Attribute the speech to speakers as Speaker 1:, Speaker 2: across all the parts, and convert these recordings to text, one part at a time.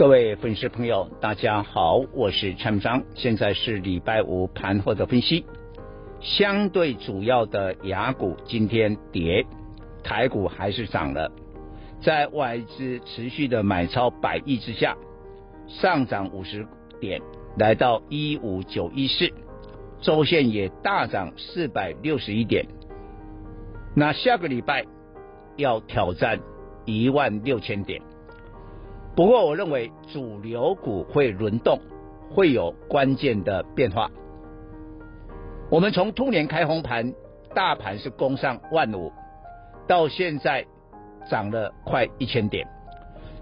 Speaker 1: 各位粉丝朋友，大家好，我是蔡明彰，现在是礼拜五盘后的分析。相对主要的雅股今天跌，台股还是涨了。在外资持续的买超百亿之下，上涨五十点，来到一五九一四，周线也大涨四百六十一点。那下个礼拜要挑战一万六千点。不过，我认为主流股会轮动，会有关键的变化。我们从兔年开红盘，大盘是攻上万五，到现在涨了快一千点。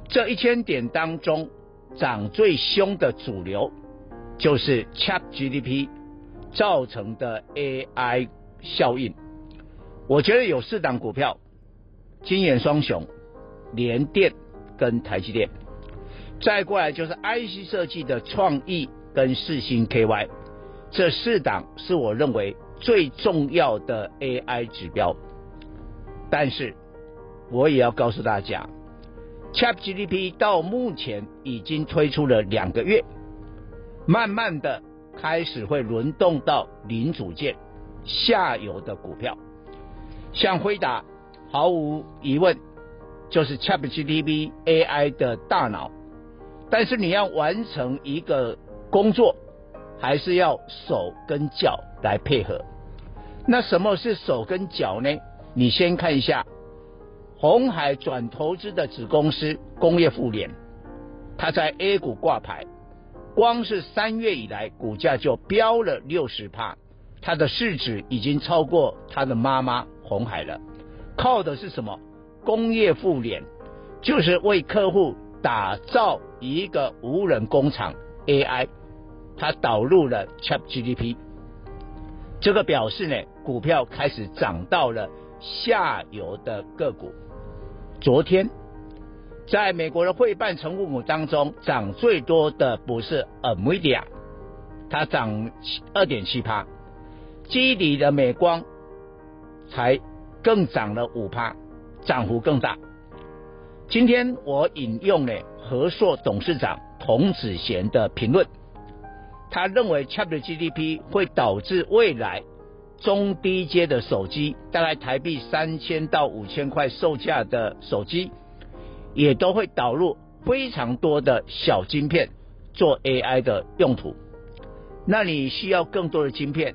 Speaker 1: 这一千点当中，涨最凶的主流就是 ChatGPT 造成的 AI 效应。我觉得有四档股票，金元双雄，联电。跟台积电，再过来就是 IC 设计的创意跟四星 KY，这四档是我认为最重要的 AI 指标。但是我也要告诉大家，chatgdp 到目前已经推出了两个月，慢慢的开始会轮动到零组件下游的股票，像辉达，毫无疑问。就是 ChatGPT AI 的大脑，但是你要完成一个工作，还是要手跟脚来配合。那什么是手跟脚呢？你先看一下鸿海转投资的子公司工业富联，它在 A 股挂牌，光是三月以来股价就飙了六十趴，它的市值已经超过它的妈妈红海了。靠的是什么？工业富联就是为客户打造一个无人工厂 AI，它导入了 ChatGPT，这个表示呢，股票开始涨到了下游的个股。昨天在美国的会办成分股当中，涨最多的不是 Amidia，它涨二点七趴，基底的美光才更涨了五趴。涨幅更大。今天我引用了和硕董事长童子贤的评论，他认为 ChatGPT 会导致未来中低阶的手机，大概台币三千到五千块售价的手机，也都会导入非常多的小晶片做 AI 的用途。那你需要更多的晶片，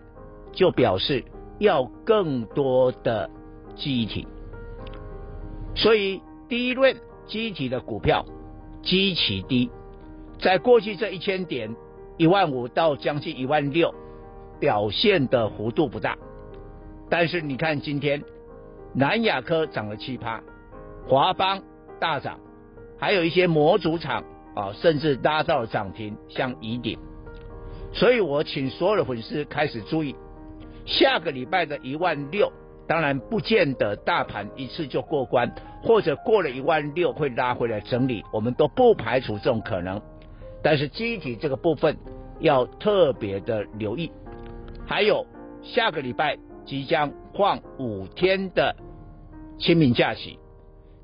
Speaker 1: 就表示要更多的记忆体。所以第一轮记忆体的股票极其低，在过去这一千点一万五到将近一万六，表现的幅度不大。但是你看今天南亚科涨了七趴，华邦大涨，还有一些模组厂啊，甚至拉到了涨停，像宜鼎。所以我请所有的粉丝开始注意，下个礼拜的一万六。当然不见得大盘一次就过关，或者过了一万六会拉回来整理，我们都不排除这种可能。但是记忆体这个部分要特别的留意。还有下个礼拜即将放五天的清明假期，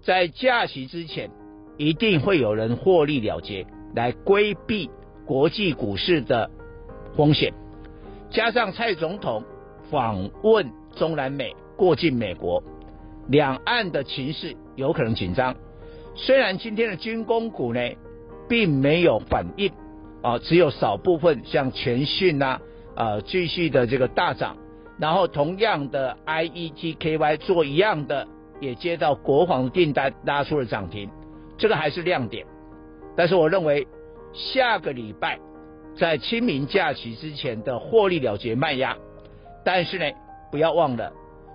Speaker 1: 在假期之前一定会有人获利了结，来规避国际股市的风险。加上蔡总统访问中南美。过境美国，两岸的情势有可能紧张。虽然今天的军工股呢，并没有反应啊，只有少部分像全讯呐啊继续的这个大涨，然后同样的 IETKY 做一样的，也接到国防订单，拉出了涨停，这个还是亮点。但是我认为下个礼拜在清明假期之前的获利了结卖压，但是呢，不要忘了。